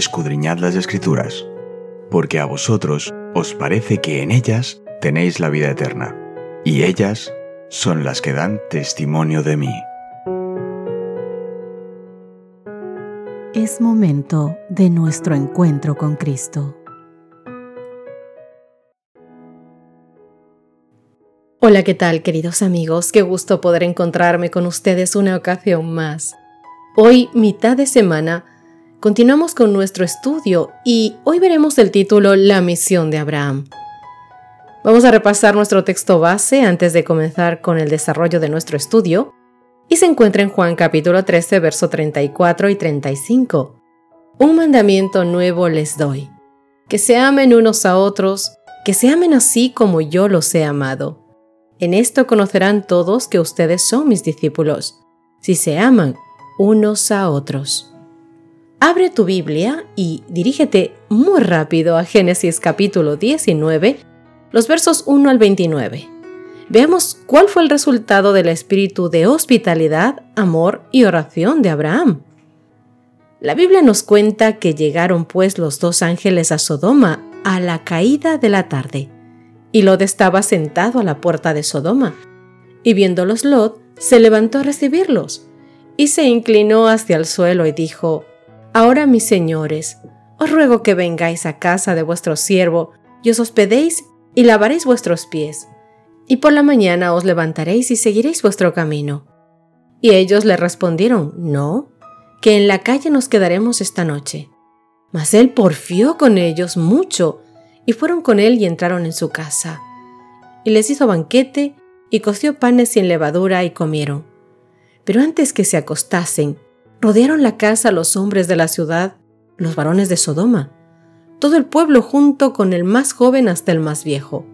escudriñad las escrituras, porque a vosotros os parece que en ellas tenéis la vida eterna, y ellas son las que dan testimonio de mí. Es momento de nuestro encuentro con Cristo. Hola, ¿qué tal queridos amigos? Qué gusto poder encontrarme con ustedes una ocasión más. Hoy, mitad de semana, continuamos con nuestro estudio y hoy veremos el título La misión de Abraham. Vamos a repasar nuestro texto base antes de comenzar con el desarrollo de nuestro estudio y se encuentra en Juan capítulo 13, verso 34 y 35. Un mandamiento nuevo les doy, que se amen unos a otros, que se amen así como yo los he amado. En esto conocerán todos que ustedes son mis discípulos, si se aman unos a otros. Abre tu Biblia y dirígete muy rápido a Génesis capítulo 19, los versos 1 al 29. Veamos cuál fue el resultado del espíritu de hospitalidad, amor y oración de Abraham. La Biblia nos cuenta que llegaron pues los dos ángeles a Sodoma a la caída de la tarde y Lot estaba sentado a la puerta de Sodoma. Y viéndolos Lot, se levantó a recibirlos, y se inclinó hacia el suelo y dijo, Ahora mis señores, os ruego que vengáis a casa de vuestro siervo, y os hospedéis y lavaréis vuestros pies, y por la mañana os levantaréis y seguiréis vuestro camino. Y ellos le respondieron, No, que en la calle nos quedaremos esta noche. Mas él porfió con ellos mucho, y fueron con él y entraron en su casa. Y les hizo banquete y coció panes sin levadura y comieron. Pero antes que se acostasen, rodearon la casa los hombres de la ciudad, los varones de Sodoma, todo el pueblo junto con el más joven hasta el más viejo.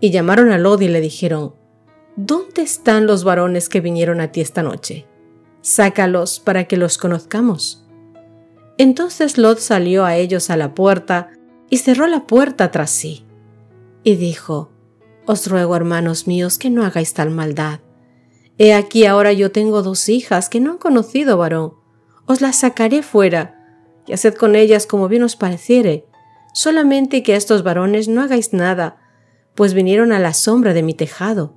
Y llamaron a Lod y le dijeron, ¿Dónde están los varones que vinieron a ti esta noche? Sácalos para que los conozcamos. Entonces Lot salió a ellos a la puerta y cerró la puerta tras sí. Y dijo, Os ruego, hermanos míos, que no hagáis tal maldad. He aquí ahora yo tengo dos hijas que no han conocido varón. Os las sacaré fuera, y haced con ellas como bien os pareciere, solamente que a estos varones no hagáis nada, pues vinieron a la sombra de mi tejado.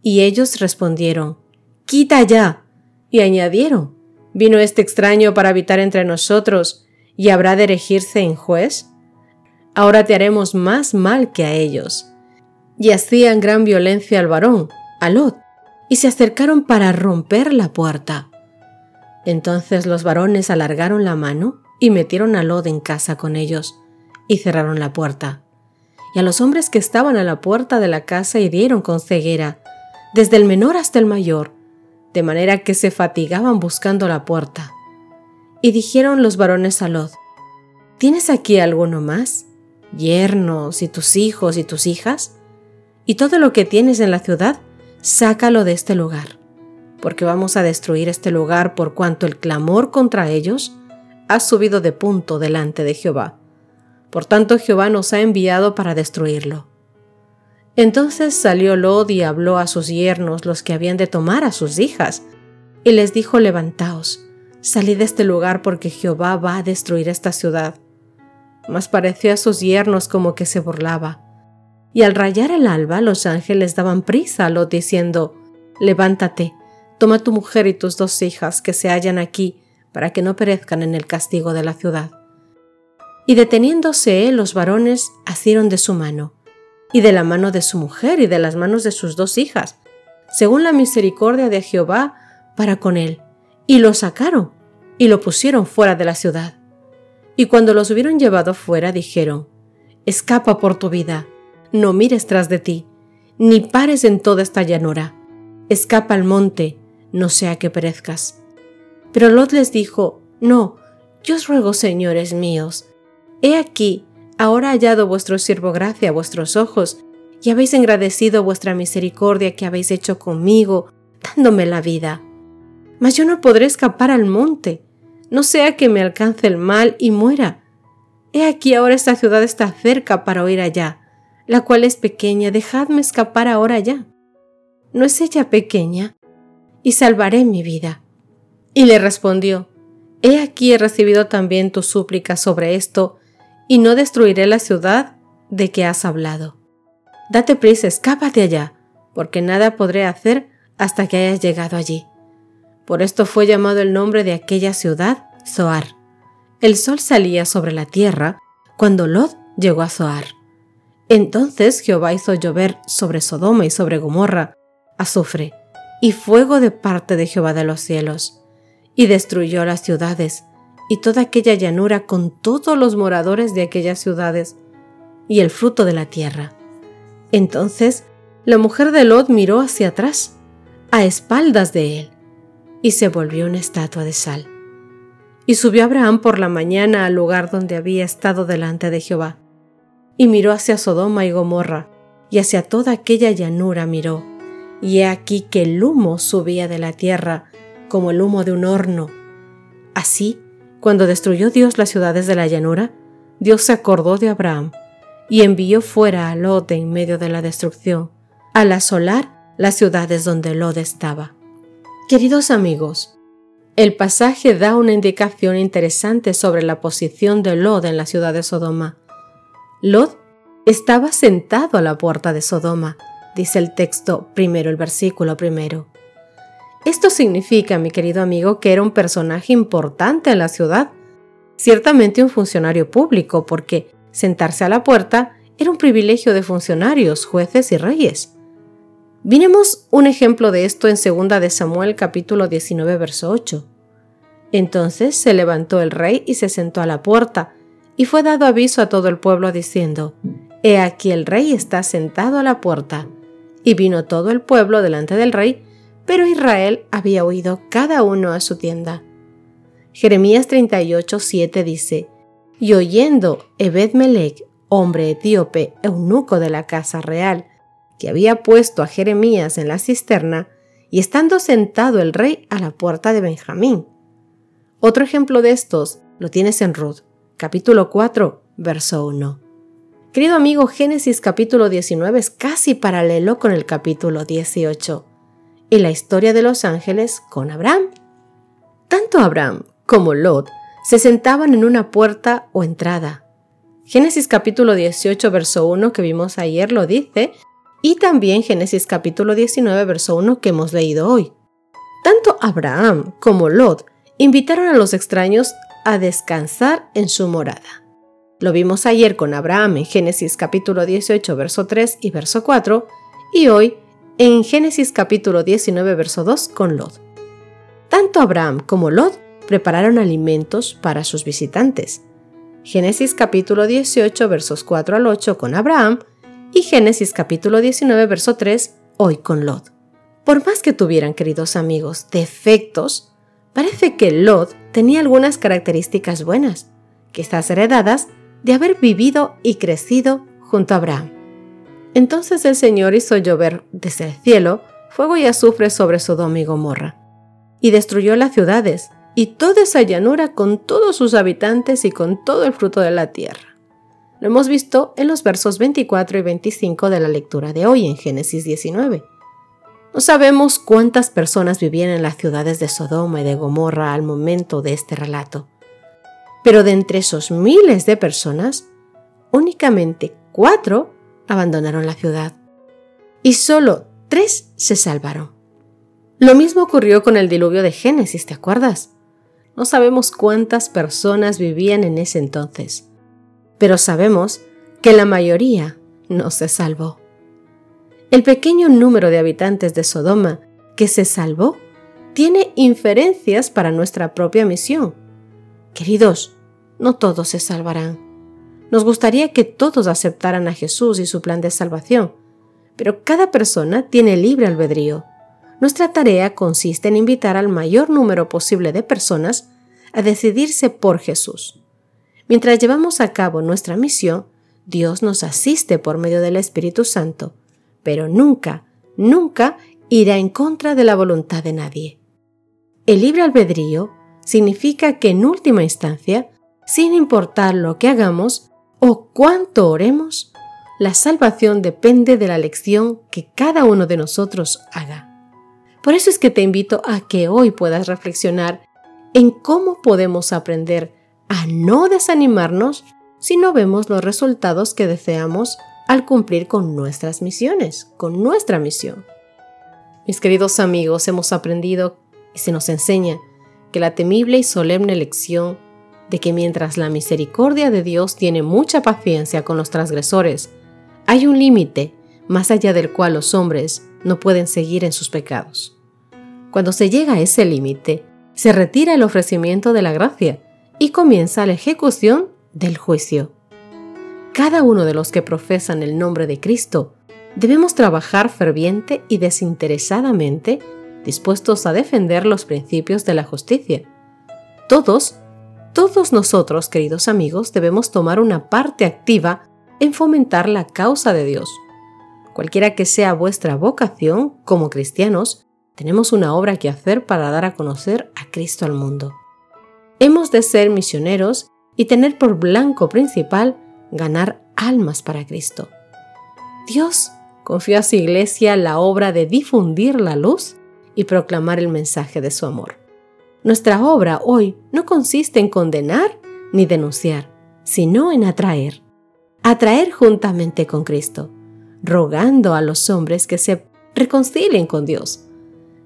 Y ellos respondieron, Quita ya. Y añadieron, ¿vino este extraño para habitar entre nosotros, y habrá de erigirse en juez? ahora te haremos más mal que a ellos. Y hacían gran violencia al varón, a Lot, y se acercaron para romper la puerta. Entonces los varones alargaron la mano y metieron a Lot en casa con ellos, y cerraron la puerta. Y a los hombres que estaban a la puerta de la casa hirieron con ceguera, desde el menor hasta el mayor, de manera que se fatigaban buscando la puerta. Y dijeron los varones a Lot, ¿Tienes aquí alguno más? yernos y tus hijos y tus hijas, y todo lo que tienes en la ciudad, sácalo de este lugar, porque vamos a destruir este lugar por cuanto el clamor contra ellos ha subido de punto delante de Jehová. Por tanto Jehová nos ha enviado para destruirlo. Entonces salió Lod y habló a sus yernos los que habían de tomar a sus hijas, y les dijo, levantaos, salid de este lugar porque Jehová va a destruir esta ciudad mas pareció a sus yernos como que se burlaba. Y al rayar el alba los ángeles daban prisa a Lot diciendo, Levántate, toma tu mujer y tus dos hijas que se hallan aquí, para que no perezcan en el castigo de la ciudad. Y deteniéndose los varones asieron de su mano, y de la mano de su mujer y de las manos de sus dos hijas, según la misericordia de Jehová para con él, y lo sacaron, y lo pusieron fuera de la ciudad. Y cuando los hubieron llevado fuera, dijeron, Escapa por tu vida, no mires tras de ti, ni pares en toda esta llanura. Escapa al monte, no sea que perezcas. Pero Lot les dijo, No, yo os ruego, señores míos, he aquí, ahora hallado vuestro siervo gracia a vuestros ojos, y habéis engrandecido vuestra misericordia que habéis hecho conmigo, dándome la vida. Mas yo no podré escapar al monte, no sea que me alcance el mal y muera. He aquí ahora esta ciudad está cerca para oír allá, la cual es pequeña, dejadme escapar ahora ya. ¿No es ella pequeña? Y salvaré mi vida. Y le respondió, He aquí he recibido también tu súplica sobre esto, y no destruiré la ciudad de que has hablado. Date prisa, escápate allá, porque nada podré hacer hasta que hayas llegado allí. Por esto fue llamado el nombre de aquella ciudad Zoar. El sol salía sobre la tierra cuando Lot llegó a Zoar. Entonces Jehová hizo llover sobre Sodoma y sobre Gomorra azufre y fuego de parte de Jehová de los cielos, y destruyó las ciudades y toda aquella llanura con todos los moradores de aquellas ciudades y el fruto de la tierra. Entonces la mujer de Lot miró hacia atrás, a espaldas de él, y se volvió una estatua de sal. Y subió Abraham por la mañana al lugar donde había estado delante de Jehová, y miró hacia Sodoma y Gomorra, y hacia toda aquella llanura miró, y he aquí que el humo subía de la tierra como el humo de un horno. Así, cuando destruyó Dios las ciudades de la llanura, Dios se acordó de Abraham y envió fuera a Lot en medio de la destrucción, al asolar las ciudades donde Lot estaba. Queridos amigos, el pasaje da una indicación interesante sobre la posición de Lot en la ciudad de Sodoma. Lot estaba sentado a la puerta de Sodoma, dice el texto primero, el versículo primero. Esto significa, mi querido amigo, que era un personaje importante en la ciudad, ciertamente un funcionario público, porque sentarse a la puerta era un privilegio de funcionarios, jueces y reyes. Vinemos un ejemplo de esto en 2 de Samuel capítulo 19 verso 8. Entonces se levantó el rey y se sentó a la puerta, y fue dado aviso a todo el pueblo diciendo, He aquí el rey está sentado a la puerta. Y vino todo el pueblo delante del rey, pero Israel había huido cada uno a su tienda. Jeremías 38, 7 dice, Y oyendo Ebed-Melech, hombre etíope, eunuco de la casa real, que había puesto a Jeremías en la cisterna, y estando sentado el rey a la puerta de Benjamín. Otro ejemplo de estos lo tienes en Ruth, capítulo 4, verso 1. Querido amigo, Génesis capítulo 19 es casi paralelo con el capítulo 18 y la historia de los ángeles con Abraham. Tanto Abraham como Lot se sentaban en una puerta o entrada. Génesis capítulo 18 verso 1 que vimos ayer lo dice y también Génesis capítulo 19 verso 1 que hemos leído hoy. Tanto Abraham como Lot invitaron a los extraños a descansar en su morada. Lo vimos ayer con Abraham en Génesis capítulo 18, verso 3 y verso 4, y hoy en Génesis capítulo 19, verso 2 con Lot. Tanto Abraham como Lot prepararon alimentos para sus visitantes. Génesis capítulo 18, versos 4 al 8 con Abraham y Génesis capítulo 19, verso 3 hoy con Lot. Por más que tuvieran, queridos amigos, defectos, parece que Lot tenía algunas características buenas, quizás heredadas de haber vivido y crecido junto a Abraham. Entonces el Señor hizo llover desde el cielo fuego y azufre sobre Sodoma y Gomorra, y destruyó las ciudades y toda esa llanura con todos sus habitantes y con todo el fruto de la tierra. Lo hemos visto en los versos 24 y 25 de la lectura de hoy en Génesis 19. No sabemos cuántas personas vivían en las ciudades de Sodoma y de Gomorra al momento de este relato. Pero de entre esos miles de personas, únicamente cuatro abandonaron la ciudad y solo tres se salvaron. Lo mismo ocurrió con el diluvio de Génesis, ¿te acuerdas? No sabemos cuántas personas vivían en ese entonces, pero sabemos que la mayoría no se salvó. El pequeño número de habitantes de Sodoma que se salvó tiene inferencias para nuestra propia misión. Queridos, no todos se salvarán. Nos gustaría que todos aceptaran a Jesús y su plan de salvación, pero cada persona tiene libre albedrío. Nuestra tarea consiste en invitar al mayor número posible de personas a decidirse por Jesús. Mientras llevamos a cabo nuestra misión, Dios nos asiste por medio del Espíritu Santo, pero nunca, nunca irá en contra de la voluntad de nadie. El libre albedrío significa que en última instancia sin importar lo que hagamos o cuánto oremos, la salvación depende de la lección que cada uno de nosotros haga. Por eso es que te invito a que hoy puedas reflexionar en cómo podemos aprender a no desanimarnos si no vemos los resultados que deseamos al cumplir con nuestras misiones, con nuestra misión. Mis queridos amigos, hemos aprendido y se nos enseña que la temible y solemne lección de que mientras la misericordia de Dios tiene mucha paciencia con los transgresores, hay un límite más allá del cual los hombres no pueden seguir en sus pecados. Cuando se llega a ese límite, se retira el ofrecimiento de la gracia y comienza la ejecución del juicio. Cada uno de los que profesan el nombre de Cristo debemos trabajar ferviente y desinteresadamente, dispuestos a defender los principios de la justicia. Todos, todos nosotros, queridos amigos, debemos tomar una parte activa en fomentar la causa de Dios. Cualquiera que sea vuestra vocación como cristianos, tenemos una obra que hacer para dar a conocer a Cristo al mundo. Hemos de ser misioneros y tener por blanco principal ganar almas para Cristo. Dios confió a su iglesia la obra de difundir la luz y proclamar el mensaje de su amor. Nuestra obra hoy no consiste en condenar ni denunciar, sino en atraer. Atraer juntamente con Cristo, rogando a los hombres que se reconcilien con Dios.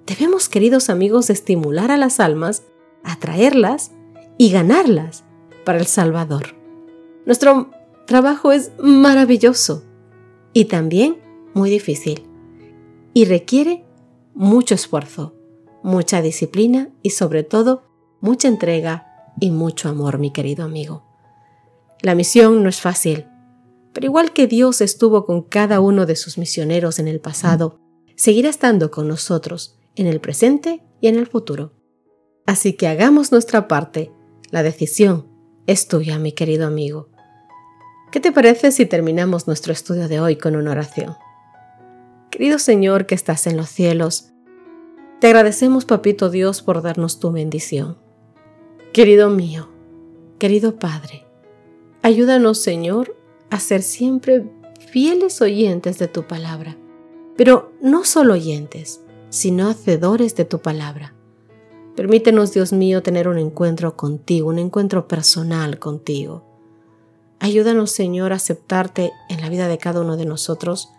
Debemos, queridos amigos, estimular a las almas, atraerlas y ganarlas para el Salvador. Nuestro trabajo es maravilloso y también muy difícil y requiere mucho esfuerzo, mucha disciplina y sobre todo mucha entrega y mucho amor, mi querido amigo. La misión no es fácil, pero igual que Dios estuvo con cada uno de sus misioneros en el pasado, seguirá estando con nosotros en el presente y en el futuro. Así que hagamos nuestra parte. La decisión es tuya, mi querido amigo. ¿Qué te parece si terminamos nuestro estudio de hoy con una oración? Querido Señor que estás en los cielos, te agradecemos, Papito Dios, por darnos tu bendición. Querido mío, querido Padre, ayúdanos, Señor, a ser siempre fieles oyentes de tu palabra, pero no solo oyentes, sino hacedores de tu palabra. Permítenos, Dios mío, tener un encuentro contigo, un encuentro personal contigo Ayúdanos, Señor, a aceptarte en la vida de cada uno de nosotros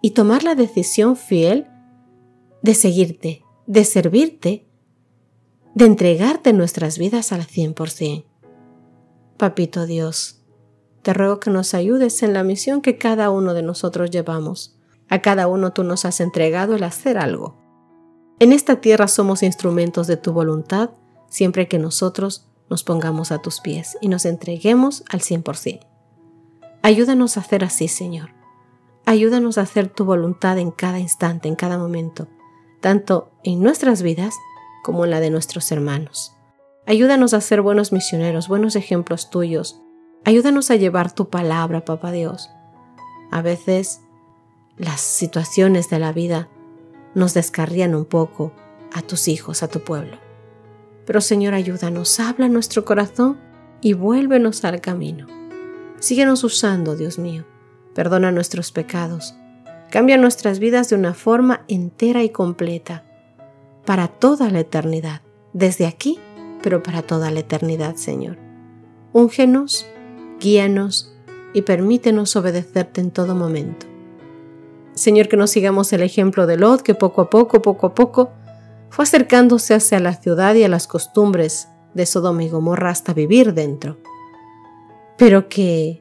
y tomar la decisión fiel de seguirte, de servirte, de entregarte nuestras vidas al 100%. Papito Dios, te ruego que nos ayudes en la misión que cada uno de nosotros llevamos. A cada uno tú nos has entregado el hacer algo. En esta tierra somos instrumentos de tu voluntad siempre que nosotros nos pongamos a tus pies y nos entreguemos al 100%. Ayúdanos a hacer así, Señor. Ayúdanos a hacer tu voluntad en cada instante, en cada momento, tanto en nuestras vidas como en la de nuestros hermanos. Ayúdanos a ser buenos misioneros, buenos ejemplos tuyos. Ayúdanos a llevar tu palabra, Papá Dios. A veces las situaciones de la vida nos descarrían un poco a tus hijos, a tu pueblo. Pero Señor, ayúdanos, habla nuestro corazón y vuélvenos al camino. Síguenos usando, Dios mío. Perdona nuestros pecados. Cambia nuestras vidas de una forma entera y completa, para toda la eternidad, desde aquí, pero para toda la eternidad, Señor. Úngenos, guíanos y permítenos obedecerte en todo momento. Señor, que nos sigamos el ejemplo de Lot, que poco a poco, poco a poco, fue acercándose hacia la ciudad y a las costumbres de Sodoma y Gomorra hasta vivir dentro. Pero que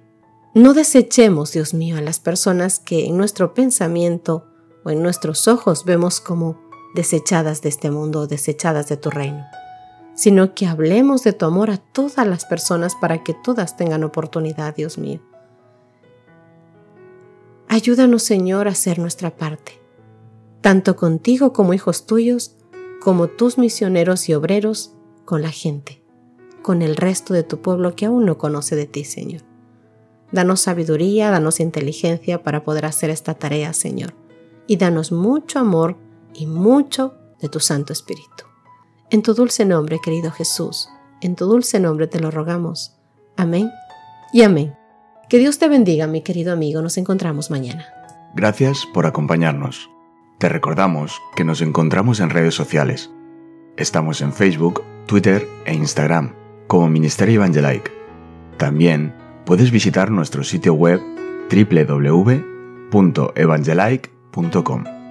no desechemos, Dios mío, a las personas que en nuestro pensamiento o en nuestros ojos vemos como desechadas de este mundo o desechadas de tu reino, sino que hablemos de tu amor a todas las personas para que todas tengan oportunidad, Dios mío. Ayúdanos, Señor, a hacer nuestra parte, tanto contigo como hijos tuyos, como tus misioneros y obreros con la gente, con el resto de tu pueblo que aún no conoce de ti, Señor. Danos sabiduría, danos inteligencia para poder hacer esta tarea, Señor, y danos mucho amor y mucho de tu Santo Espíritu. En tu dulce nombre, querido Jesús, en tu dulce nombre te lo rogamos. Amén y amén. Que Dios te bendiga, mi querido amigo. Nos encontramos mañana. Gracias por acompañarnos. Te recordamos que nos encontramos en redes sociales. Estamos en Facebook Twitter e Instagram como Ministerio Evangelike. También puedes visitar nuestro sitio web www.evangelike.com.